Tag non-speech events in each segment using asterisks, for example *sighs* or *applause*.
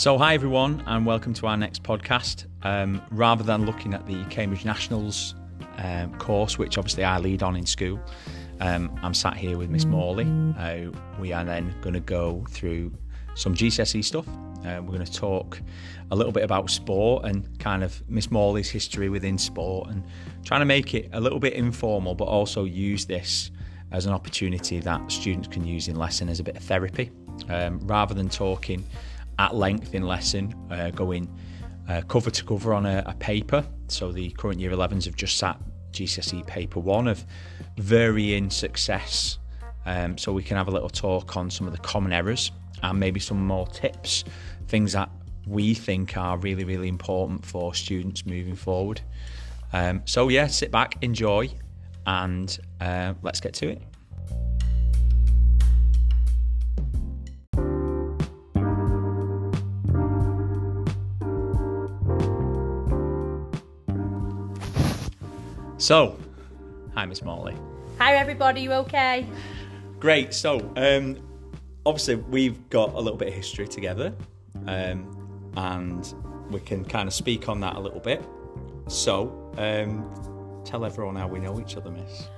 So, hi everyone, and welcome to our next podcast. Um, rather than looking at the Cambridge Nationals um, course, which obviously I lead on in school, um, I'm sat here with Miss Morley. Uh, we are then going to go through some GCSE stuff. Uh, we're going to talk a little bit about sport and kind of Miss Morley's history within sport and trying to make it a little bit informal, but also use this as an opportunity that students can use in lesson as a bit of therapy. Um, rather than talking at length in lesson, uh, going uh, cover to cover on a, a, paper. So the current year 11s have just sat GCSE paper one of varying success. Um, so we can have a little talk on some of the common errors and maybe some more tips, things that we think are really, really important for students moving forward. Um, so yeah, sit back, enjoy, and uh, let's get to it. So, hi, Miss Morley. Hi, everybody. You okay? Great. So, um, obviously, we've got a little bit of history together, um, and we can kind of speak on that a little bit. So, um, tell everyone how we know each other, Miss.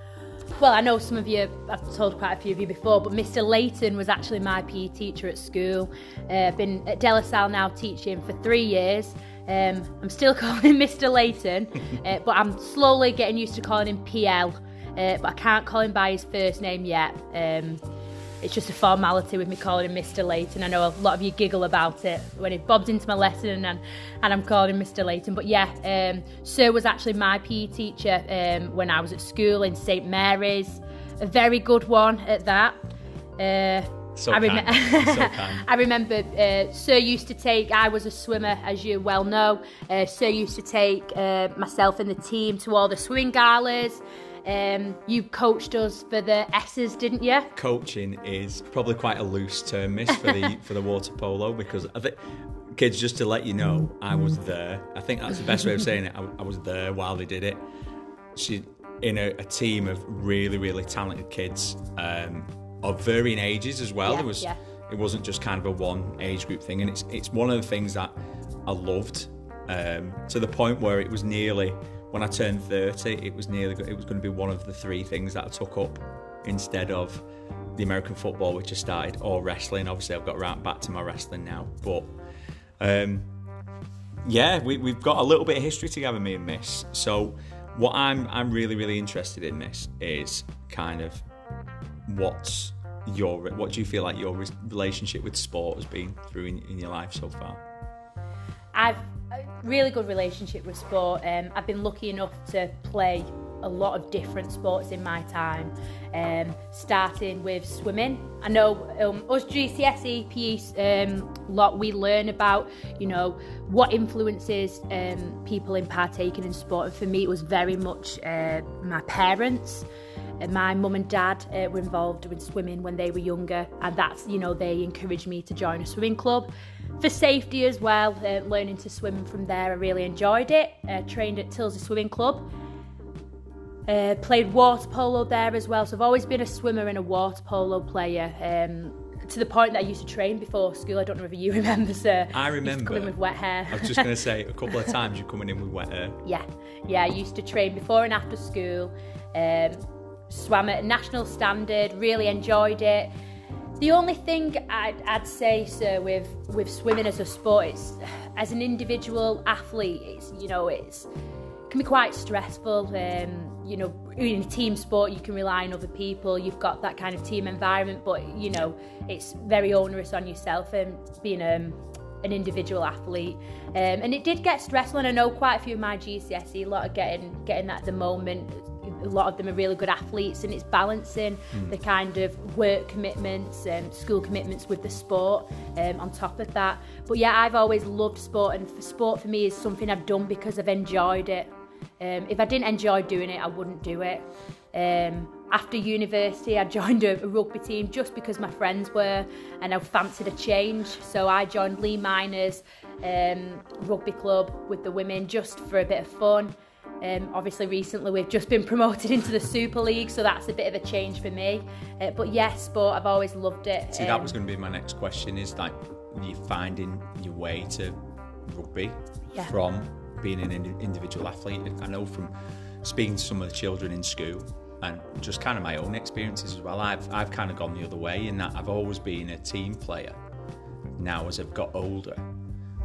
Well, I know some of you, I've told quite a few of you before, but Mr. Layton was actually my PE teacher at school. Uh, I've been at De La Salle now teaching for three years. Um, I'm still *laughs* calling him Mr. Layton, *laughs* uh, but I'm slowly getting used to calling him PL. Uh, but I can't call him by his first name yet. Um, it's just a formality with me calling him Mr. Layton. I know a lot of you giggle about it when he bobs into my lesson and, and I'm calling him Mr. Layton. But yeah, um, Sir was actually my PE teacher um, when I was at school in St Mary's. A very good one at that. Uh, so I, rem- *laughs* so I remember uh, Sir used to take, I was a swimmer, as you well know. Uh, Sir used to take uh, myself and the team to all the swimming galas. Um, you coached us for the S's, didn't you? Coaching is probably quite a loose term, Miss, for the *laughs* for the water polo because I think kids, just to let you know, I was there. I think that's the best way of *laughs* saying it. I, I was there while they did it. She in a, a team of really, really talented kids. Um, of varying ages as well. Yeah, there was yeah. it wasn't just kind of a one age group thing, and it's it's one of the things that I loved um, to the point where it was nearly when I turned thirty, it was nearly it was going to be one of the three things that I took up instead of the American football, which I started, or wrestling. Obviously, I've got right back to my wrestling now, but. Um, yeah, we, we've got a little bit of history together, me and Miss. So, what I'm I'm really really interested in, Miss, is kind of what's your what do you feel like your relationship with sport has been through in, in your life so far? I've really good relationship with sport. Um, I've been lucky enough to play a lot of different sports in my time, um, starting with swimming. I know um, us GCSE PE um, lot we learn about, you know, what influences um, people in partaking in sport. And for me, it was very much uh, my parents. Uh, my mum and dad uh, were involved with swimming when they were younger, and that's you know they encouraged me to join a swimming club for safety as well. Uh, learning to swim from there, I really enjoyed it. Uh, trained at Tyldesley Swimming Club. Uh, played water polo there as well, so I've always been a swimmer and a water polo player. Um, to the point that I used to train before school. I don't know if you *laughs* remember, sir. I remember. coming with wet hair. I was just going *laughs* to say, a couple of times you're coming in with wet hair. Yeah, yeah. I used to train before and after school. Um, swam at national standard, really enjoyed it. The only thing I'd, I'd say, sir, with with swimming as a sport, it's as an individual athlete, it's you know it's it can be quite stressful. Um, you know, in a team sport, you can rely on other people. You've got that kind of team environment, but you know, it's very onerous on yourself and being um, an individual athlete. Um, and it did get stressful, and I know quite a few of my GCSE, a lot of getting getting that at the moment a lot of them are really good athletes and it's balancing mm. the kind of work commitments and school commitments with the sport um, on top of that. But yeah I've always loved sport and for sport for me is something I've done because I've enjoyed it. Um, if I didn't enjoy doing it I wouldn't do it. Um, after university I *laughs* joined a, a rugby team just because my friends were and I fancied a change. So I joined Leigh Miners um, rugby club with the women just for a bit of fun um, obviously, recently we've just been *laughs* promoted into the Super League, so that's a bit of a change for me. Uh, but yes, but I've always loved it. See, um, that was going to be my next question is like, you're finding your way to rugby Yeah. from being an individual athlete. I know from speaking to some of the children in school and just kind of my own experiences as well. I've I've kind of gone the other way in that I've always been a team player. Now as I've got older,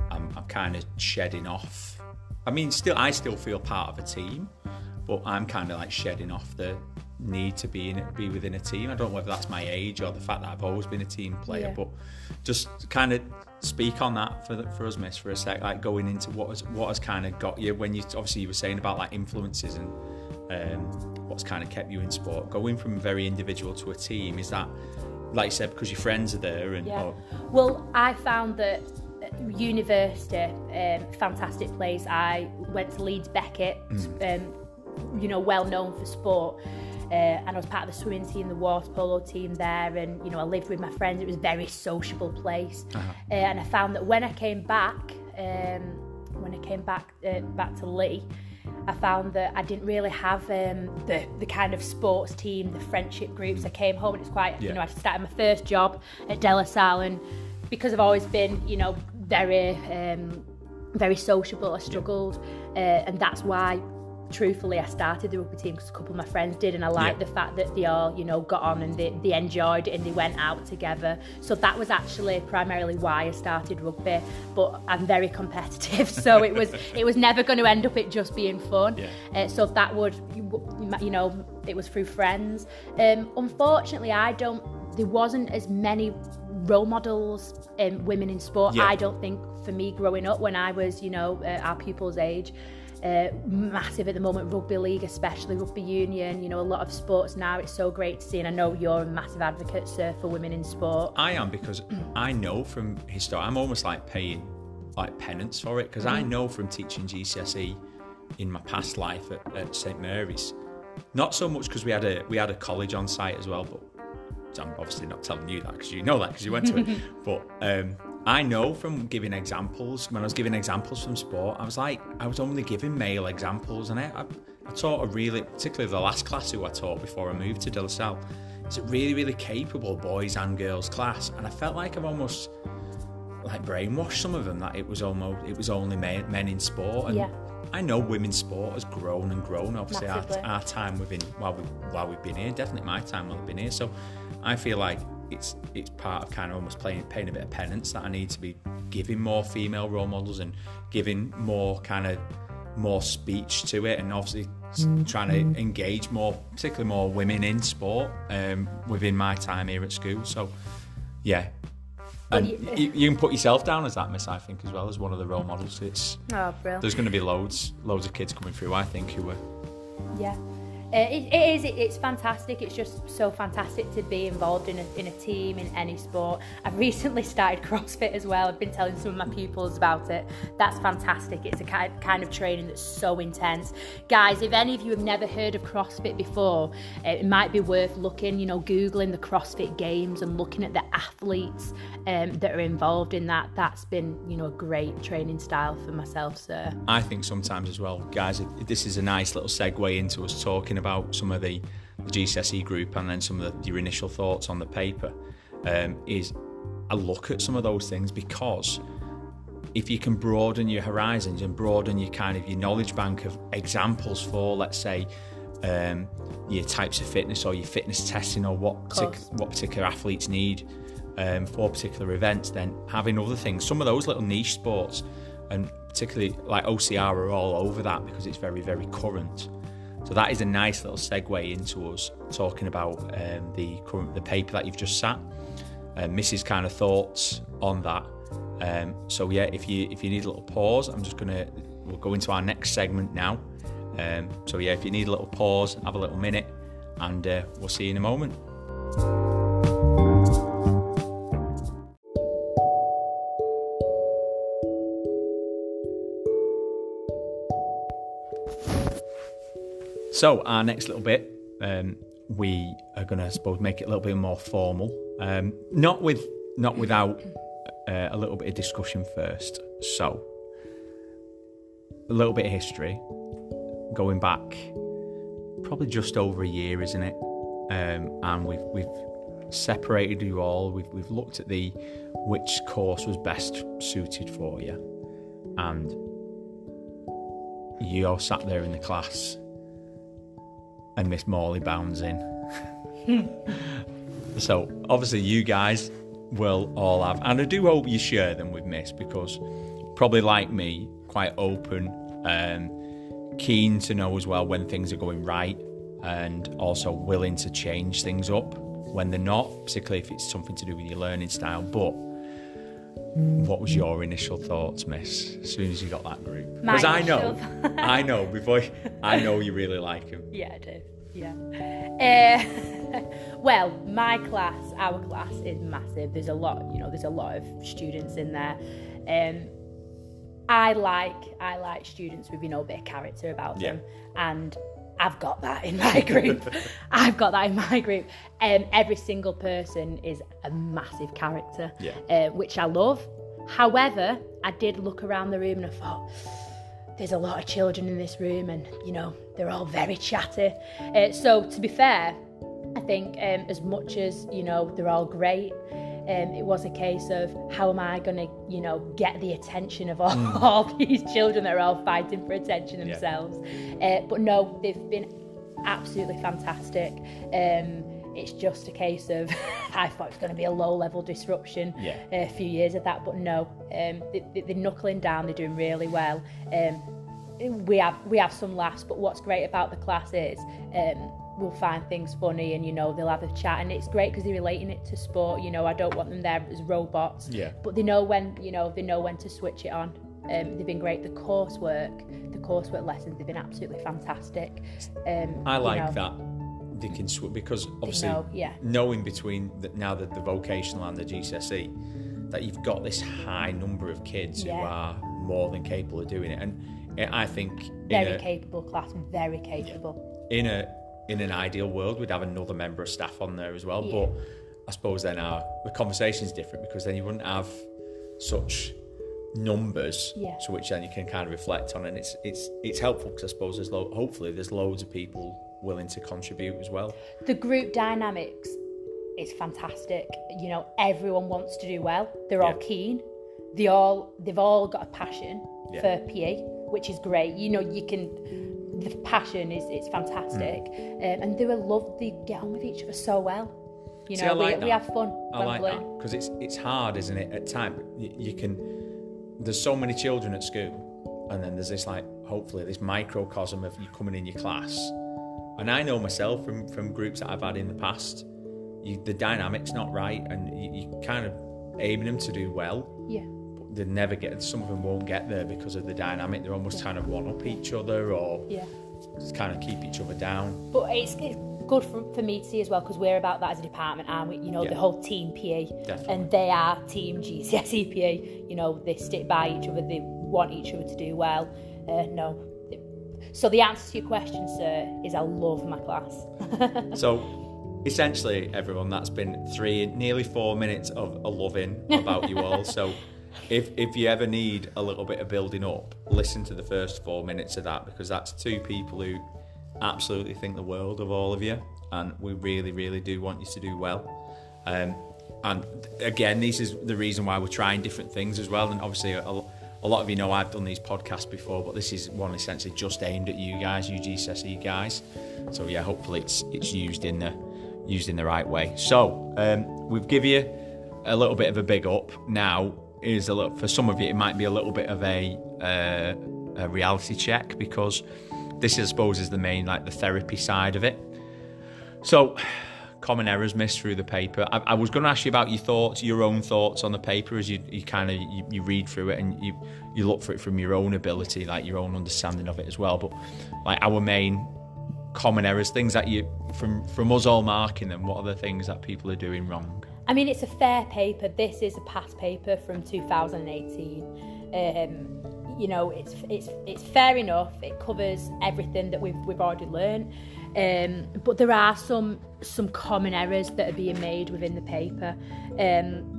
I'm, I'm kind of shedding off. I mean, still I still feel part of a team, but I'm kind of like shedding off the need to be in it, be within a team. I don't know whether that's my age or the fact that I've always been a team player, Yeah. but just kind of speak on that for the, for us, Miss, for a sec. Like going into what has what has kind of got you when you obviously you were saying about like influences and um, what's kind of kept you in sport. Going from very individual to a team is that, like you said, because your friends are there and Yeah. or- Well, I found that university, um, fantastic place. I went to Leeds Beckett, um, you know, well known for sport. Uh, and I was part of the swimming team, the water polo team there, and you know I lived with my friends. It was a very sociable place, uh, and I found that when I came back, um, when I came back uh, back to Leigh, I found that I didn't really have um, the the kind of sports team, the friendship groups. I came home and it's quite, Yeah. you know, I started my first job at De La Salle, and because I've always been, you know, very um, very sociable, I struggled, uh, and that's why. Truthfully, I started the rugby team because a couple of my friends did, and I liked Yeah. the fact that they all, you know, got on and they, they enjoyed it and they went out together. So that was actually primarily why I started rugby. But I'm very competitive, *laughs* so it was it was never going to end up it just being fun. Yeah. Uh, so that would, you know, it was through friends. Um, unfortunately, I don't. There wasn't as many role models, um, women in sport. Yeah. I don't think for me growing up when I was, you know, uh, our pupils' age. Uh, massive at the moment, rugby league, especially rugby union. You know, a lot of sports now. It's so great to see, and I know you're a massive advocate, sir, for women in sport. I am because *clears throat* I know from history, I'm almost like paying like penance for it because I know from teaching GCSE in my past life at, at St Mary's, not so much because we had a we had a college on site as well, but I'm obviously not telling you that because you know that because you went to it. *laughs* But um, I know from giving examples when I was giving examples from sport, I was like I was only giving male examples, and I, I, I taught a really, particularly the last class who I taught before I moved to De La Salle. It's a really, really capable boys and girls class, and I felt like I've almost like brainwashed some of them that it was almost it was only men, men in sport. And Yeah. I know women's sport has grown and grown. Obviously, our, our time within while we while we've been here, definitely my time while I've been here. So I feel like it's it's part of kind of almost playing paying a bit of penance that I need to be giving more female role models and giving more kind of more speech to it, and obviously s- trying to engage more, particularly more women in sport um, within my time here at school. So yeah. And you- you, you can put yourself down as that, Miss. I think as well as one of the role models. It's Oh, brilliant. there's going to be loads, loads of kids coming through. I think who were Yeah. Uh, it, it is. It, it's fantastic. It's just so fantastic to be involved in a, in a team in any sport. I've *laughs* recently started CrossFit as well. I've been telling some of my pupils about it. That's fantastic. It's a ki- kind of training that's so intense. Guys, if any of you have never heard of CrossFit before, uh, it might be worth looking, you know, Googling the CrossFit Games and looking at the athletes um, that are involved in that. That's been, you know, a great training style for myself, sir. I think sometimes as well, guys, this is a nice little segue into us talking about some of the, the GCSE group and then some of the, your initial thoughts on the paper. Um, is a look at some of those things because if you can broaden your horizons and broaden your kind of your knowledge bank of examples for, let's say, um, your types of fitness or your fitness testing or what partic- what particular athletes need um, for particular events, then having other things, some of those little niche sports, and particularly like OCR are all over that because it's very very current. So that is a nice little segue into us talking about um, the current the paper that you've just sat, um, Mrs. kind of thoughts on that. Um, so yeah, if you if you need a little pause, I'm just gonna we'll go into our next segment now. Um, so yeah, if you need a little pause, have a little minute, and uh, we'll see you in a moment. So our next little bit, um, we are going to, I suppose, make it a little bit more formal. Um, not with, not without uh, a little bit of discussion first. So, a little bit of history, going back, probably just over a year, isn't it? Um, and we've we've separated you all. We've, we've looked at the which course was best suited for you, and you all sat there in the class, and Miss Morley bounds in. *laughs* so obviously you guys will all have, and I do hope you share them with Miss because probably like me, quite open and keen to know as well when things are going right, and also willing to change things up when they're not, particularly if it's something to do with your learning style. But what was your initial thoughts, Miss, as soon as you got that group? Because I know, *laughs* I know before I *laughs* know you really like him. Yeah, I do. Yeah. Uh, *laughs* well, my class, our class is massive. There's a lot, you know, there's a lot of students in there. Um, I like, I like students with you know a bit of character about them, and I've got that in my group. *laughs* I've got that in my group. Um, every single person is a massive character, Yeah. uh, which I love. However, I did look around the room and I thought there's a lot of children in this room and you know they're all very chatty uh, so to be fair i think um, as much as you know they're all great um, it was a case of how am i going to you know get the attention of all, *laughs* all these children that are all fighting for attention Yeah. themselves uh, but no they've been absolutely fantastic um, it's just a case of *laughs* I thought it was going to be a low level disruption Yeah. a few years of that, but no, um, they, they, they're knuckling down. They're doing really well. Um, we have we have some laughs, but what's great about the class is um, we'll find things funny, and you know they'll have a chat, and it's great because they're relating it to sport. You know, I don't want them there as robots, Yeah. but they know when you know they know when to switch it on. Um, they've been great. The coursework, the coursework lessons, they've been absolutely fantastic. Um, I you like know, that they can sw- because obviously know, yeah. knowing between the, now that the vocational and the GCSE that you've got this high number of kids who are more than capable of doing it, and I think Very a, capable class, very capable. in a in an ideal world we'd have another member of staff on there as well. Yeah. But I suppose then our the conversation's different because then you wouldn't have such numbers Yeah. to which then you can kind of reflect on and it's it's it's helpful because I suppose there's lo- hopefully there's loads of people willing to contribute as well. the group dynamics is fantastic. You know, everyone wants to do well. They're all keen. They all they've all got a passion Yeah. for PE, which is great. You know, you can the passion is it's fantastic, Mm. um, and they will love. They get on with each other so well. You See, know, I like we, we have fun. I like that because it's it's hard, isn't it? At time you, you can. There's so many children at school, and then there's this like hopefully this microcosm of you coming in your class, and I know myself from from groups that I've had in the past, you, the dynamic's not right, and you, you kind of aiming them to do well. Yeah. They never get. Some of them won't get there because of the dynamic. They're almost kind of one up each other, or Yeah. just kind of keep each other down. But it's, it's good for, for me to see as well because we're about that as a department, aren't we? You know, Yeah. the whole team PA Definitely. and they are team GCSE. E. You know, they stick by each other. They want each other to do well. Uh, no. So the answer to your question, sir, is I love my class. *laughs* So, essentially, everyone, that's been three, nearly four minutes of a loving about you all. So, *laughs* if if you ever need a little bit of building up, listen to the first four minutes of that because that's two people who absolutely think the world of all of you, and we really, really do want you to do well. Um, and again, this is the reason why we're trying different things as well. And obviously, a, a lot of you know I've done these podcasts before, but this is one essentially just aimed at you guys, you guys. So yeah, hopefully it's it's used in the used in the right way. So um, we've give you a little bit of a big up. Now is a little for some of you, it might be a little bit of a, uh, a reality check because this, I suppose, is the main like the therapy side of it. So, common errors missed through the paper. I, I was going to ask you about your thoughts, your own thoughts on the paper as you, you kind of you, you read through it and you you look for it from your own ability, like your own understanding of it as well. But like our main common errors, things that you from from us all marking them. What are the things that people are doing wrong? I mean, it's a fair paper. This is a past paper from 2018. Um, you know, it's it's it's fair enough. It covers everything that we've we've already learned. Um, but there are some some common errors that are being made within the paper. Um,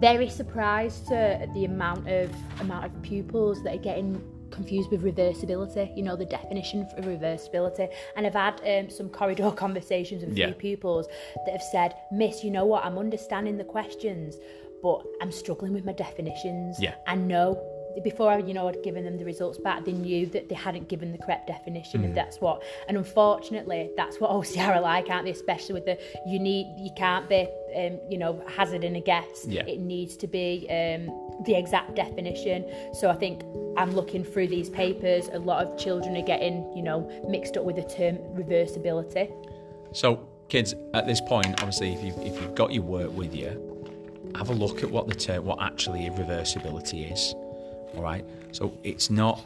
very surprised at the amount of amount of pupils that are getting confused with reversibility, you know, the definition for reversibility. And I've had um, some corridor *laughs* conversations with a few pupils that have said, Miss, you know what, I'm understanding the questions, but I'm struggling with my definitions. Yeah. I know. Before I, you know, I'd given them the results back, they knew that they hadn't given the correct definition, Mm. and that's what. And unfortunately, that's what *laughs* OCR are like, aren't they? Especially with the you need, you can't be, um, you know, hazard hazarding a guess. Yeah. It needs to be um, the exact definition. So I think I'm looking through these papers. A lot of children are getting, you know, mixed up with the term reversibility. So, kids, at this point, obviously, if you've, if you've got your work with you, have a look at what the term, what actually reversibility is. All right. So it's not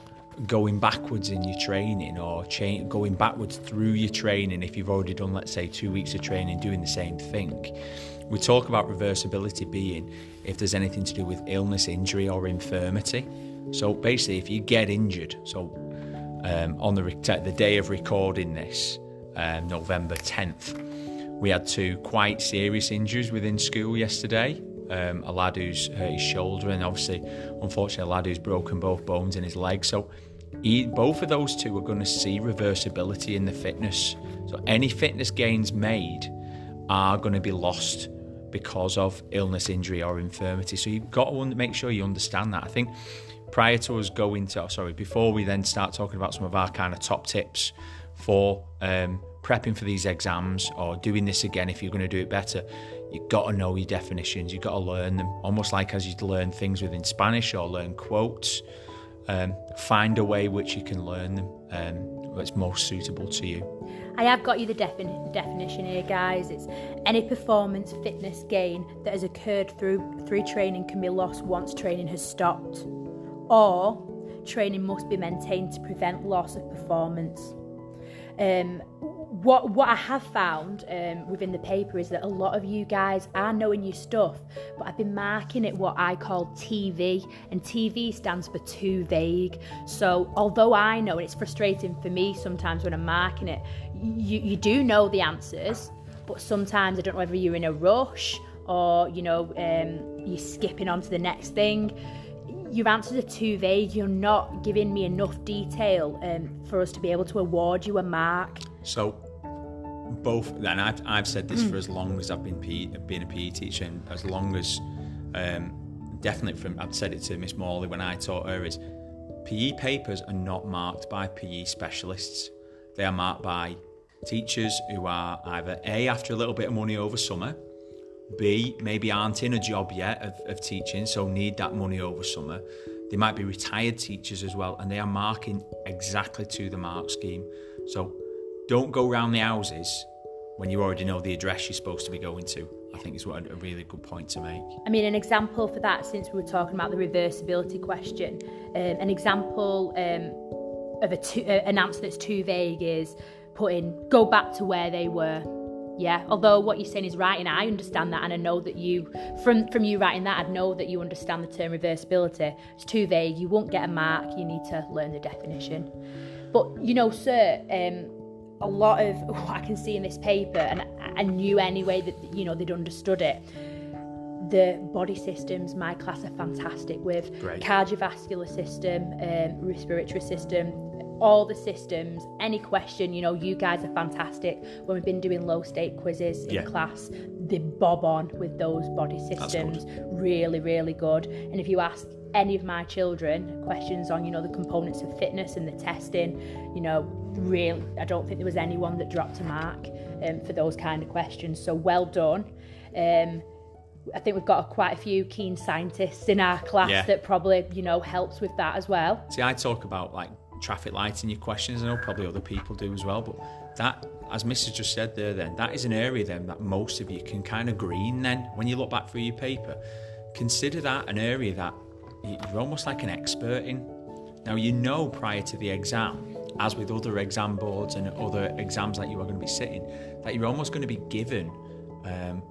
going backwards in your training or cha- going backwards through your training if you've already done, let's say, two weeks of training doing the same thing. We talk about reversibility being if there's anything to do with illness, injury, or infirmity. So basically, if you get injured, so um, on the, the day of recording this, um, November 10th, we had two quite serious injuries within school yesterday. Um, a lad who's hurt his shoulder, and obviously, unfortunately, a lad who's broken both bones in his leg. So, he, both of those two are going to see reversibility in the fitness. So, any fitness gains made are going to be lost because of illness, injury, or infirmity. So, you've got to make sure you understand that. I think prior to us going to, oh, sorry, before we then start talking about some of our kind of top tips for um, prepping for these exams or doing this again if you're going to do it better, you've got to know your definitions. You've got to learn them, almost like as you'd learn things within Spanish or learn quotes. Um, find a way which you can learn them um, that's most suitable to you. I have got you the defini- definition here, guys. It's any performance fitness gain that has occurred through through training can be lost once training has stopped, or training must be maintained to prevent loss of performance. Um, what what I have found um, within the paper is that a lot of you guys are knowing your stuff, but I've been marking it what I call TV, and TV stands for too vague. So although I know, and it's frustrating for me sometimes when I'm marking it, you you do know the answers, but sometimes I don't know whether you're in a rush or you know um, you're skipping on to the next thing your answers are too vague. You're not giving me enough detail um, for us to be able to award you a mark. So, both, and I've, I've said this for as long as I've been P, been a PE teacher, and as long as, um, definitely from, I've said it to Miss Morley when I taught her, is PE papers are not marked by PE specialists. They are marked by teachers who are either A, after a little bit of money over summer, B, maybe aren't in a job yet of, of teaching, so need that money over summer. They might be retired teachers as well, and they are marking exactly to the mark scheme. So don't go round the houses when you already know the address you're supposed to be going to. I think is what a, really good point to make. I mean, an example for that, since we were talking about the reversibility question, um, an example um, of a uh, an answer that's too vague is putting go back to where they were. Yeah, although what you're saying is right, and I understand that, and I know that you, from from you writing that, I know that you understand the term reversibility. It's too vague. You won't get a mark. You need to learn the definition. But you know, sir, um, a lot of *laughs* what I can see in this paper, and I, I knew anyway that you know they'd understood it. The body systems, my class are fantastic with Great. cardiovascular system, um, respiratory system, all the systems. Any question, you know, you guys are fantastic. When we've been doing low stake quizzes in Yeah. class, they bob on with those body systems. Really, really good. And if you ask any of my children questions on, you know, the components of fitness and the testing, you know, really, I don't think there was anyone that dropped a mark um, for those kind of questions. So well done. Um, I think we've got quite a few keen scientists in our class Yeah. that probably, you know, helps with that as well. See, I talk about like traffic lights in your questions. I know probably other people do as well, but that, as Mrs. just said there, then that is an area then that most of you can kind of green. Then when you look back through your paper, consider that an area that you're almost like an expert in. Now you know prior to the exam, as with other exam boards and other exams that you are going to be sitting, that you're almost going to be given. Um,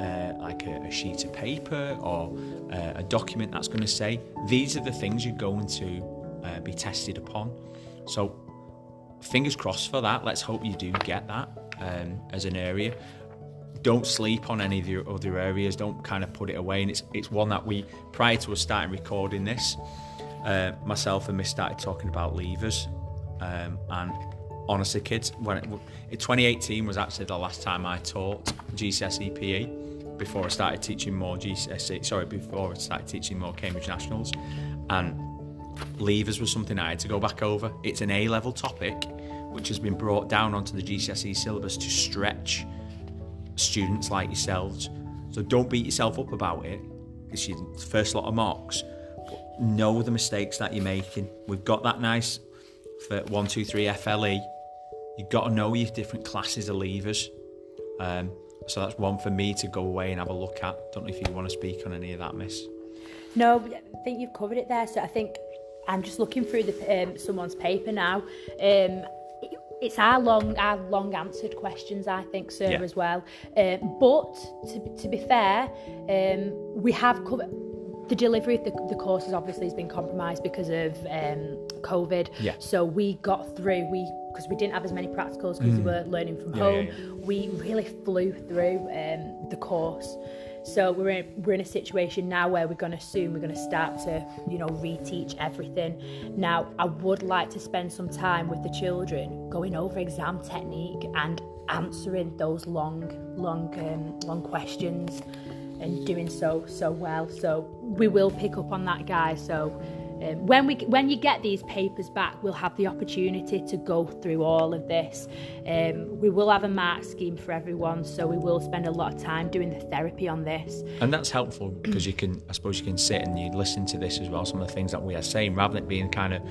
uh, like a, a sheet of paper or uh, a document that's going to say these are the things you're going to uh, be tested upon. So, fingers crossed for that. Let's hope you do get that um, as an area. Don't sleep on any of the other areas. Don't kind of put it away. And it's it's one that we prior to us starting recording this, uh, myself and Miss started talking about levers. Um, and honestly, kids, when it, in 2018 was actually the last time I taught GCSE PE before I started teaching more GCSE. Sorry, before I started teaching more Cambridge Nationals, and levers was something I had to go back over. It's an A level topic which has been brought down onto the GCSE syllabus to stretch students like yourselves. So don't beat yourself up about it. It's your first lot of marks. But know the mistakes that you're making. We've got that nice for one, two, three FLE. You've got to know your different classes of levers. Um, so that's one for me to go away and have a look at. Don't know if you want to speak on any of that, Miss. No, I think you've covered it there. So I think I'm just looking through the um, someone's paper now. Um, it's our long, our long answered questions, I think, sir, yeah. as well. Um, but to, to be fair, um, we have covered the delivery of the, the courses obviously has been compromised because of um, COVID. Yeah. So we got through. We because we didn't have as many practicals because mm. we were learning from yeah, home. We really flew through um, the course. So we're in, we're in a situation now where we're going to soon we're going to start to you know reteach everything. Now I would like to spend some time with the children going over exam technique and answering those long long um, long questions and doing so so well. So we will pick up on that, guys. So um, when we when you get these papers back, we'll have the opportunity to go through all of this. Um, we will have a mark scheme for everyone, so we will spend a lot of time doing the therapy on this. And that's helpful because you can, I suppose, you can sit and you listen to this as well. Some of the things that we are saying, rather than it being kind of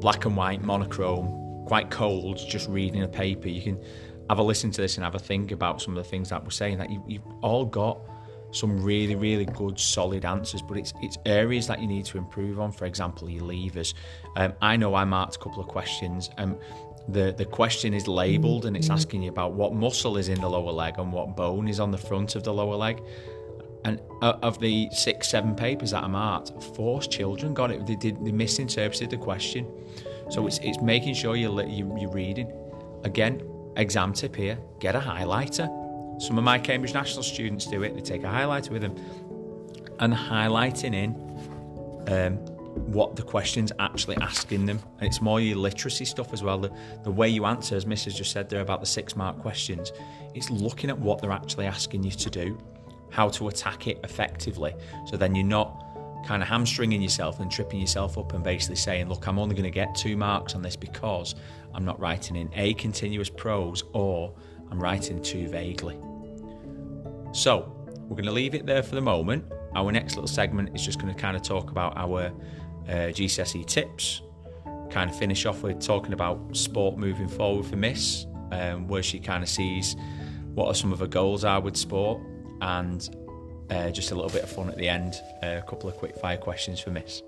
black and white, monochrome, quite cold, just reading a paper, you can have a listen to this and have a think about some of the things that we're saying. That you, you've all got some really, really good, solid answers, but it's it's areas that you need to improve on. For example, your levers. Um, I know I marked a couple of questions. Um, the the question is labelled and it's asking you about what muscle is in the lower leg and what bone is on the front of the lower leg. And uh, of the six, seven papers that I marked, four children got it. They did they misinterpreted the question. So it's it's making sure you're you, you're reading. Again, exam tip here: get a highlighter some of my Cambridge National students do it. They take a highlighter with them and highlighting in um, what the question's actually asking them. And it's more your literacy stuff as well. The, the way you answer, as Mrs. just said there about the six mark questions, it's looking at what they're actually asking you to do, how to attack it effectively. So then you're not kind of hamstringing yourself and tripping yourself up and basically saying, look, I'm only going to get two marks on this because I'm not writing in A continuous prose or I'm writing too vaguely. So, we're going to leave it there for the moment. Our next little segment is just going to kind of talk about our uh, GCSE tips, kind of finish off with talking about sport moving forward for Miss, um, where she kind of sees what are some of her goals are with sport, and uh, just a little bit of fun at the end, uh, a couple of quick fire questions for Miss.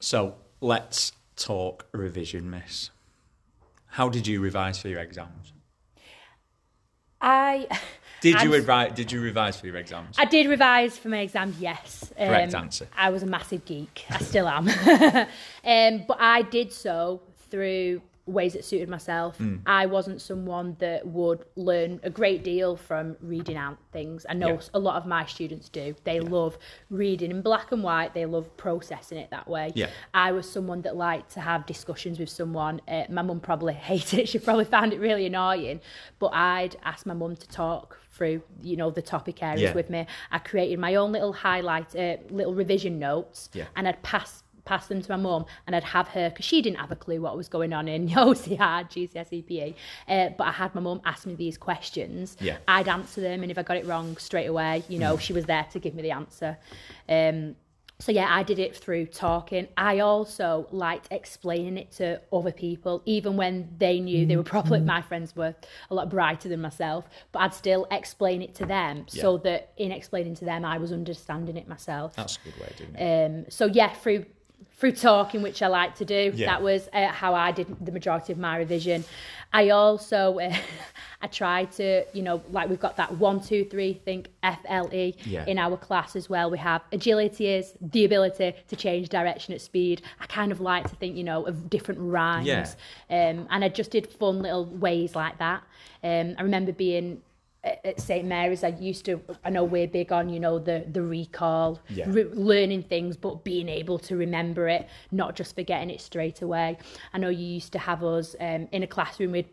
So, let's talk revision, Miss. How did you revise for your exams? I did you revise? Did you revise for your exams? I did revise for my exams. Yes. Correct um, answer. I was a massive geek. I still am. *laughs* um, but I did so through ways that suited myself. Mm. I wasn't someone that would learn a great deal from reading out things. I know yeah. a lot of my students do. They yeah. love reading in black and white. They love processing it that way. Yeah. I was someone that liked to have discussions with someone. Uh, my mum probably *laughs* hated it. She probably found it really annoying. But I'd ask my mum to talk through you know the topic areas yeah. with me i created my own little highlight uh, little revision notes yeah. and i'd pass pass them to my mum and I'd have her because she didn't have a clue what was going on in OCR, GCSE PE. Uh, but I had my mum ask me these questions. Yeah. I'd answer them, and if I got it wrong straight away, you know, mm. she was there to give me the answer. Um, so yeah, I did it through talking. I also liked explaining it to other people, even when they knew they were probably mm. my friends were a lot brighter than myself. But I'd still explain it to them, yeah. so that in explaining to them, I was understanding it myself. That's a good way of doing it. Um, so yeah, through through talking, which I like to do. Yeah. That was uh, how I did the majority of my revision. I also *laughs* uh, I tried to, you know, like we've got that one, two, three, think FLE yeah. in our class as well. We have agility is the ability to change direction at speed. I kind of like to think, you know, of different rhymes. Yeah. Um, and I just did fun little ways like that. Um, I remember being at St Mary's, I used to. I know we're big on, you know, the the recall, Yeah. re- learning things, but being able to remember it, not just forgetting it straight away. I know you used to have us um, in a classroom. We'd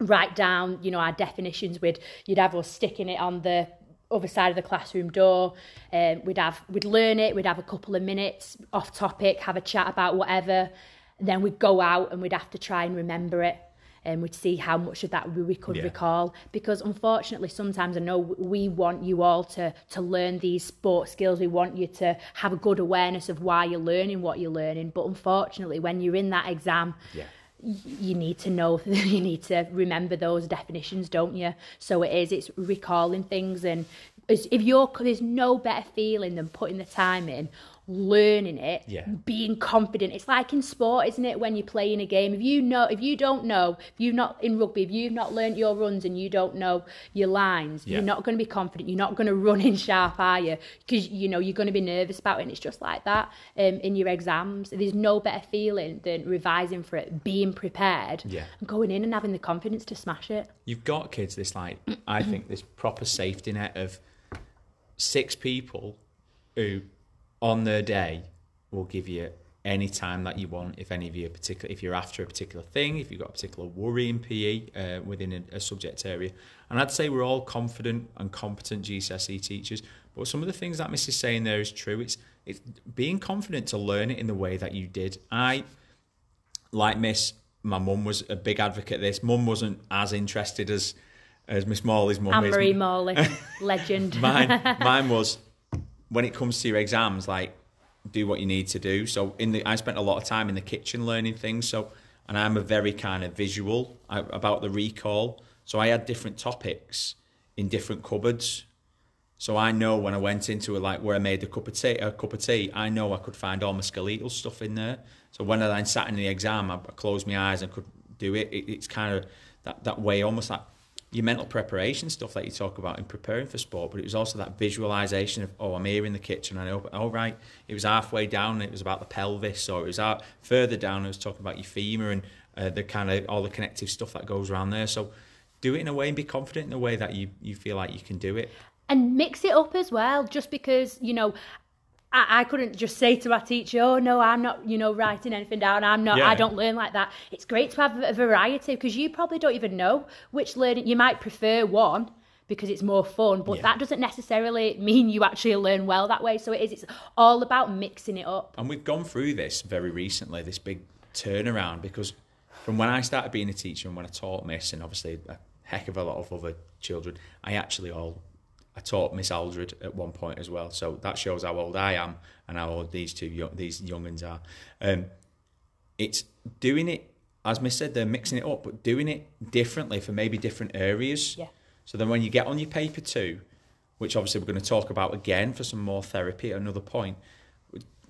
write down, you know, our definitions. We'd you'd have us sticking it on the other side of the classroom door. Um, we'd have we'd learn it. We'd have a couple of minutes off topic, have a chat about whatever. Then we'd go out and we'd have to try and remember it. And we'd see how much of that we we could Yeah. recall. Because unfortunately, sometimes I know we want you all to to learn these sport skills. We want you to have a good awareness of why you're learning what you're learning. But unfortunately, when you're in that exam, Yeah. you need to know *laughs* you need to remember those definitions don't you so it is it's recalling things and if you're there's no better feeling than putting the time in learning it Yeah. being confident it's like in sport isn't it when you're playing a game if you know if you don't know if you've not in rugby if you've not learned your runs and you don't know your lines Yeah. you're not going to be confident you're not going *laughs* to run in sharp are you because you know you're going to be nervous about it and it's just like that um, in your exams there's no better feeling than revising for it being prepared Yeah. and going in and having the confidence to smash it You've got kids this like I think this proper safety net of six people who on their day will give you any time that you want if any of you are particular if you're after a particular thing if you've got a particular worry in PE uh, within a, a subject area. And I'd say we're all confident and competent GCSE teachers but some of the things that Miss is saying there is true. It's it's being confident to learn it in the way that you did. I like Miss, my mum was a big advocate of this. Mum wasn't as interested as as Miss Morley's mum Anne. Marie Morley legend. *laughs* Mine, mine was when it comes to your exams, like do what you need to do. So in the, I spent a lot of time in the kitchen learning things. So, and I'm a very kind of visual I, about the recall. So I had different topics in different cupboards. So I know when I went into it, like where I made a cup of tea, a cup of tea, I know I could find all my skeletal stuff in there. So when I then sat in the exam, I I closed my eyes and could do it. it it's kind of that, that way, almost like your mental preparation stuff that you talk about in preparing for sport. But it was also that visualization of, oh, I'm here in the kitchen. I know, oh, right, it was halfway down. And it was about the pelvis, or it was out further down. It was talking about your femur and uh, the kind of all the connective stuff that goes around there. So do it in a way and be confident in a way that you, you feel like you can do it. and mix it up as well just because you know I, I couldn't just say to my teacher oh no i'm not you know writing anything down i'm not Yeah. i don't learn like that it's great to have a variety because you probably don't even know which learning you might prefer one because it's more fun but Yeah. that doesn't necessarily mean you actually learn well that way so it is it's all about mixing it up And we've gone through this very recently, this big turnaround, because from when I started being a teacher and when I taught Miss, and obviously a heck of a lot of other children, I actually all I taught Miss Aldred at one point as well. So that shows how old I am and how old these two young, these younguns are. Um, it's doing it, as Miss said, they're mixing it up, but doing it differently for maybe different areas. Yeah. So then when you get on your paper two, which obviously we're going to talk about again for some more therapy at another point,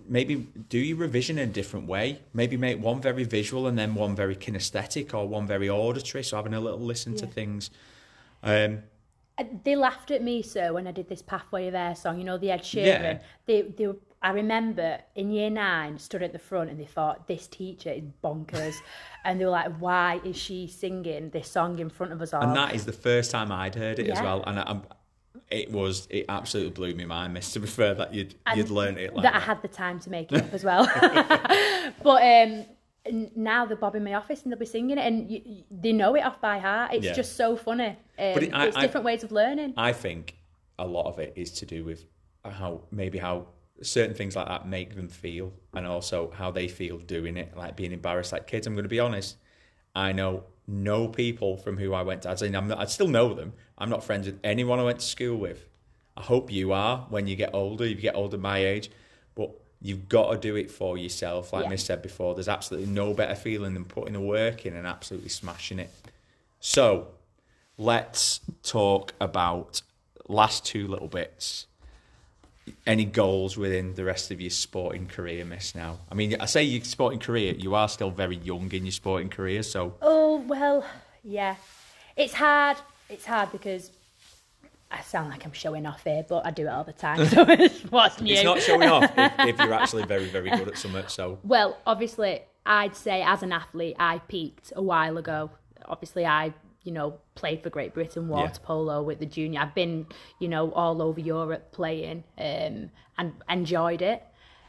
maybe do your revision in a different way. Maybe make one very visual and then one very kinesthetic or one very auditory. So having a little listen to things. Um, they laughed at me so when I did this Pathway of Air song. You know the Ed Sheeran. Yeah. They, they, were- I remember in year nine stood at the front and they thought this teacher is bonkers, *laughs* and they were like, "Why is she singing this song in front of us all?" and that is the first time I'd heard it as well. And I, it was it absolutely blew me mind, Miss. To be fair, that you'd And you'd learn it like that that. I had the time to make it up as well. *laughs* but um, n- now they're bobbing my office and they'll be singing it, and you, you- they know it off by heart. It's Yeah. just so funny. Um, But it- I- it's I- different ways of learning. I think a lot of it is to do with how maybe how certain things like that make them feel, and also how they feel doing it, like being embarrassed. Like kids, I'm going to be honest. I know no people from who I went to. I'd say I'm not, I still know them. I'm not friends with anyone I went to school with. I hope you are when you get older. if You get older my age, you've got to do it for yourself. Like Yeah. Miss said before, there's absolutely no better feeling than putting the work in and absolutely smashing it. So let's talk about last two little bits. Any goals within the rest of your sporting career, Miss? Now, I mean, I say your sporting career, you are still very young in your sporting career, so Oh well, yeah. It's hard. It's hard because I sound like I'm showing off here, but I do it all the time. *laughs* So what's new? it's not showing off if, if you're *laughs* actually very, very good at something. So, Well, obviously, I'd say as an athlete, I peaked a while ago. Obviously, I, you know, played for Great Britain water yeah. polo with the junior. I've been, you know, all over Europe playing um, and enjoyed it.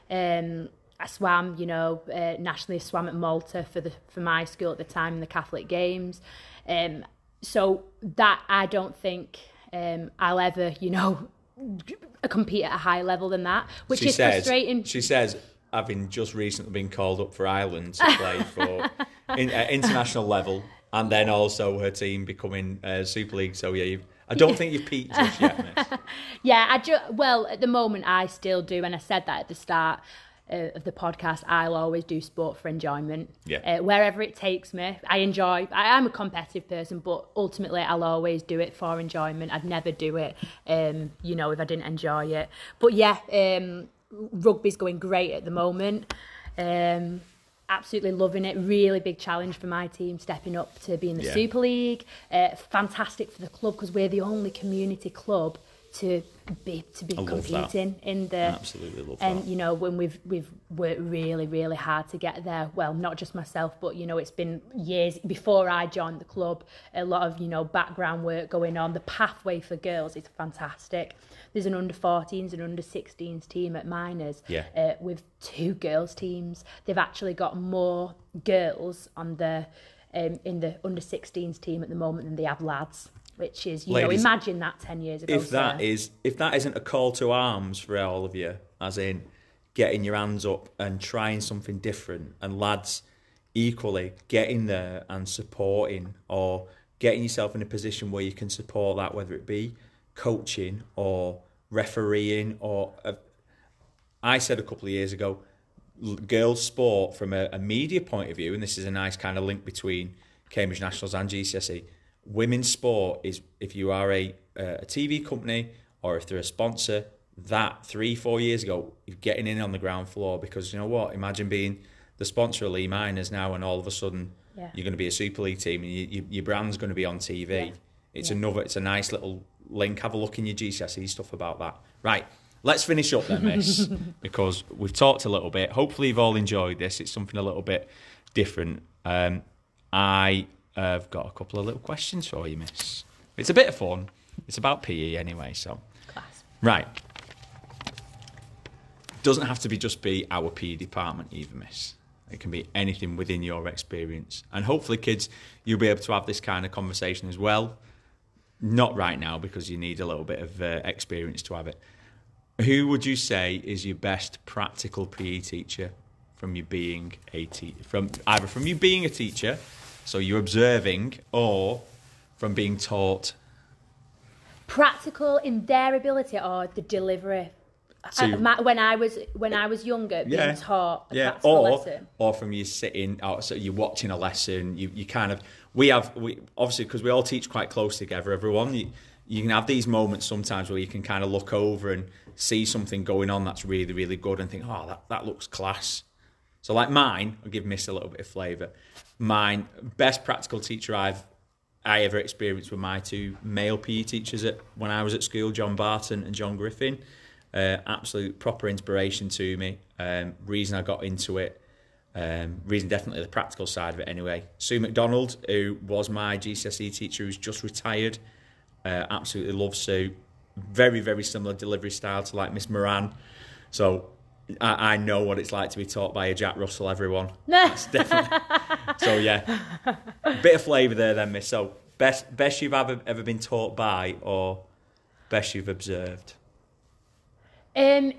Um, I swam, you know, uh, nationally swam at Malta for the for my school at the time in the Catholic Games. Um, so that I don't think um, I'll ever, you know, compete at a higher level than that, which she is says, frustrating. She says, having just recently been called up for Ireland to play *laughs* for in, uh, international level, and then also her team becoming uh, Super League. So yeah, I don't think you've peaked just yet, miss. *laughs* yeah, I ju- well at the moment I still do, and I said that at the start uh, of the podcast, I'll always do sport for enjoyment. Yeah. Uh, wherever it takes me, I enjoy. I am a competitive person, but ultimately, I'll always do it for enjoyment. I'd never do it, um, you know, if I didn't enjoy it. But yeah, um, rugby's going great at the moment. Um, absolutely loving it. Really big challenge for my team, stepping up to be in the yeah. Super League. Uh, fantastic for the club because we're the only community club to be to be competing in the absolutely love and that. you know when we've we've worked really really hard to get there well not just myself but you know it's been years before I joined the club a lot of you know background work going on. The pathway for girls is fantastic. There's an under 14s and under 16s team at Miners yeah. uh, with two girls teams. They've actually got more girls on the um, in the under 16s team at the moment than they have lads which is you Ladies, know imagine that 10 years ago if that is if that isn't a call to arms for all of you as in getting your hands up and trying something different and lads equally getting there and supporting or getting yourself in a position where you can support that whether it be coaching or refereeing or uh, I said a couple of years ago girls sport from a, a media point of view and this is a nice kind of link between Cambridge Nationals and GCSE women's sport is if you are a, a TV company or if they're a sponsor, that three, four years ago, you're getting in on the ground floor because you know what? Imagine being the sponsor of Leigh Miners now and all of a sudden yeah. you're going to be a Super League team and you, you, your brand's going to be on TV. Yeah. It's yeah. another, it's a nice little link. Have a look in your GCSE stuff about that. Right. Let's finish up then, Miss, *laughs* because we've talked a little bit. Hopefully, you've all enjoyed this. It's something a little bit different. Um, I I've got a couple of little questions for you, miss. It's a bit of fun. It's about PE anyway, so. Class. Right. Doesn't have to be just be our PE department either, miss. It can be anything within your experience. And hopefully, kids, you'll be able to have this kind of conversation as well. Not right now because you need a little bit of uh, experience to have it. Who would you say is your best practical PE teacher from you being a te- from either from you being a teacher so you're observing or from being taught? Practical in their ability or the delivery. So uh, when I was when I was younger, being yeah, taught yeah, or lesson. or from you sitting, or so you're watching a lesson. You you kind of we have we obviously because we all teach quite close together. Everyone, you, you can have these moments sometimes where you can kind of look over and see something going on that's really really good and think, oh that that looks class. So like mine, I'll give Miss a little bit of flavour. Mine, best practical teacher I've I ever experienced were my two male PE teachers at when I was at school, John Barton and John Griffin. Uh, absolute proper inspiration to me. Um, reason I got into it. Um, reason definitely the practical side of it anyway. Sue McDonald, who was my GCSE teacher, who's just retired. Uh, absolutely love Sue. Very, very similar delivery style to like Miss Moran. So I, I, know what it's like to be taught by a Jack Russell. Everyone, *laughs* definitely. so yeah, bit of flavour there, then, Miss. So best best you've ever ever been taught by, or best you've observed. Um,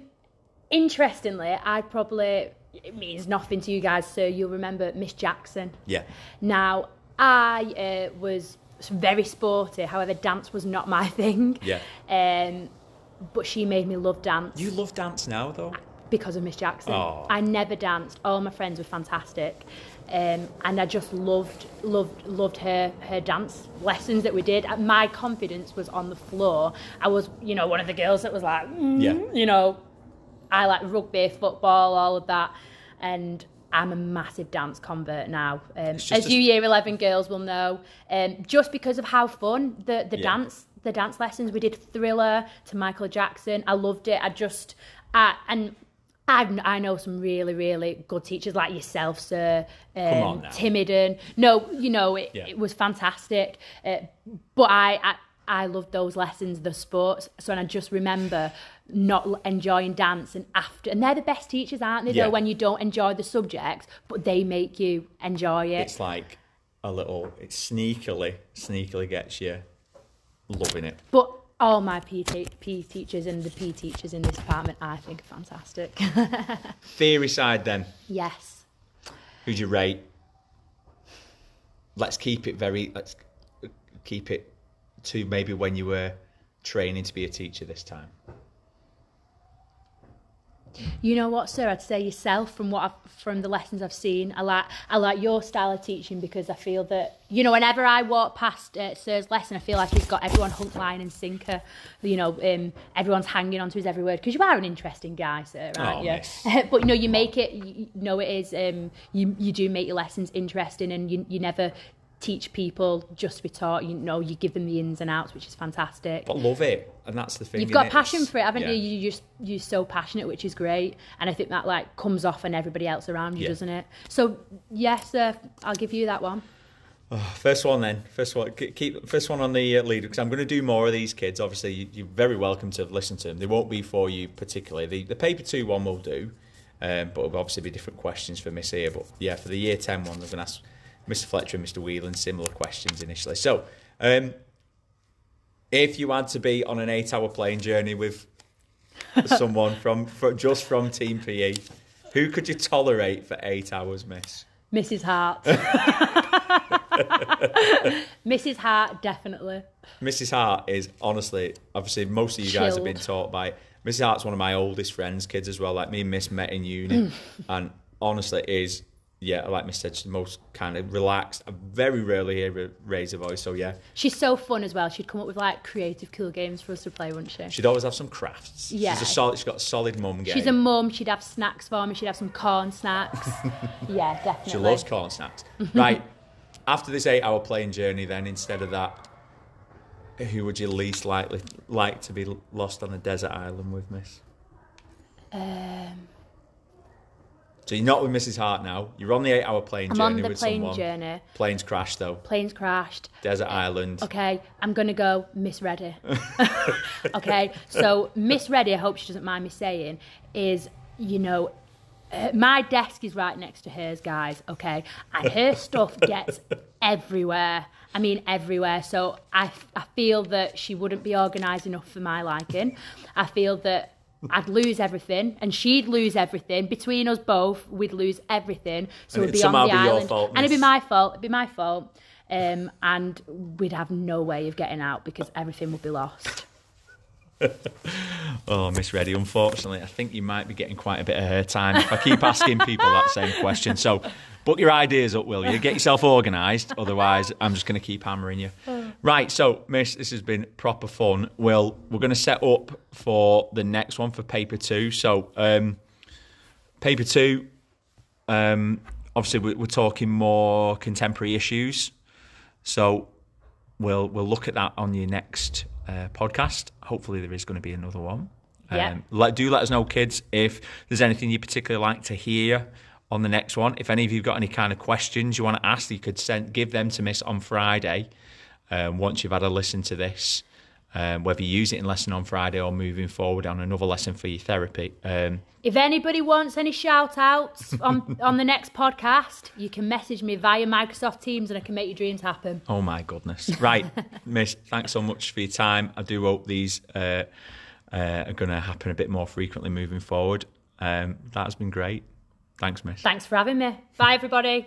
interestingly, I probably it means nothing to you guys, so you'll remember Miss Jackson. Yeah. Now I uh, was very sporty. However, dance was not my *laughs* thing. Yeah. Um, but she made me love dance. You love dance now, though because of Miss Jackson. I never danced. All my friends were fantastic. Um, and I just loved, loved, loved her her dance lessons that we did. My confidence was on the floor. I was, you know, one of the girls that was like, mm, yeah. you know, I like rugby, football, all of that, and I'm a massive dance convert now. Um, as you year 11 girls will know, um, just because of how fun the the yeah. dance the dance lessons we did Thriller to Michael Jackson. I loved it. I just, I, and I've, I know some really, really good teachers like yourself, sir. Um, Come on now. Timid and no, you know, it, Yeah. it was fantastic. Uh, but I, I, I loved those lessons, the sports. So and I just remember not enjoying dance and after, and they're the best teachers, aren't they? Yeah. Though when you don't enjoy the subject, but they make you enjoy it. It's like a little. It sneakily, sneakily gets you loving it. But all my P, te- P teachers and the P teachers in this department, I think are fantastic. *laughs* Theory side, then. yes. Who'd you rate? Let's keep it very. Let's keep it to maybe when you were training to be a teacher this time. You know what, sir? I'd say yourself from what I've, from the lessons I've seen. I like I like your style of teaching because I feel that you know whenever I walk past uh, sir's lesson, I feel like he's got everyone hook, line, and sinker. You know, um, everyone's hanging on to his every word because you are an interesting guy, sir, aren't Oh, you? *laughs* but you know, you make it. You, you know, it is. Um, you you do make your lessons interesting, and you you never teach people just to be taught. You know, you give them the ins and outs, which is fantastic. But love it, and that's the thing. You've got passion for it, haven't yeah. you? You just you're so passionate, which is great, and I think that like comes off on everybody else around you, Yeah. doesn't it? So yes, uh, I'll give you that one. *sighs* First one then. First one. Keep first one on the uh, leader because I'm going to do more of these kids. Obviously, you, you're very welcome to listen to them. They won't be for you particularly. The, the paper two one will do, um, but it'll obviously be different questions for Miss here. But yeah, for the year ten one, they're going to ask Mr. Fletcher and Mr. Whelan similar questions initially. So, um, if you had to be on an eight-hour plane journey with *laughs* someone from, from just from Team PE, who could you tolerate for eight hours, Miss? Mrs. Hart. *laughs* *laughs* Mrs. Hart, definitely. Mrs. Hart is honestly, obviously, most of you guys have been taught by Mrs. Hart's one of my oldest friends, kids as well. Like me and Miss met in uni, *clears throat* and honestly, is yeah, like Miss said, she's most kind of relaxed. I very rarely hear her raise her voice. So yeah, She's so fun as well. She'd come up with like creative, cool games for us to play, wouldn't she? she'd always have some crafts. Yeah. she's a solid. She's got a solid mum game. She's a mum. She'd have snacks for me. She'd have some corn snacks. *laughs* yeah, definitely. She loves corn snacks. *laughs* right. After this eight-hour plane journey, then instead of that, who would you least likely like to be lost on a desert island with, Miss? Um, So you're not with Mrs. Hart now. You're on the eight-hour plane I'm journey on the with plane someone. journey. Planes crashed though. Planes crashed. Desert island. Okay, I'm gonna go Miss Reddy. *laughs* okay, so Miss Reddy, I hope she doesn't mind me saying, is you know, uh, my desk is right next to hers, guys. Okay, and her stuff *laughs* gets everywhere. I mean, everywhere. So I, I feel that she wouldn't be organised enough for my liking. I feel that. I'd lose everything, and she'd lose everything. Between us both, we'd lose everything. So we'd it'd be on the be your island, fault, and it'd be my fault. It'd be my fault um, and we'd have no way of getting out because everything would be lost. *laughs* Oh, Miss Reddy, unfortunately, I think you might be getting quite a bit of her time if I keep asking people that same question. So book your ideas up, will you? Get yourself organised. Otherwise, I'm just going to keep hammering you. Right, so, Miss, this has been proper fun. Well, we're going to set up for the next one for paper two. So, um, paper two, um, obviously, we- we're talking more contemporary issues. So, we'll we'll look at that on your next uh, podcast. Hopefully, there is going to be another one. Yeah. Um, let, do let us know, kids, if there's anything you particularly like to hear on the next one. If any of you've got any kind of questions you want to ask, you could send give them to Miss on Friday. Um, once you've had a listen to this, um, whether you use it in lesson on Friday or moving forward on another lesson for your therapy. Um, If anybody wants any shout outs *laughs* on, on the next podcast, you can message me via Microsoft Teams and I can make your dreams happen. Oh my goodness! Right, *laughs* Miss. Thanks so much for your time. I do hope these uh, uh, are going to happen a bit more frequently moving forward. Um, that has been great. Thanks, Miss. Thanks for having me. Bye, everybody.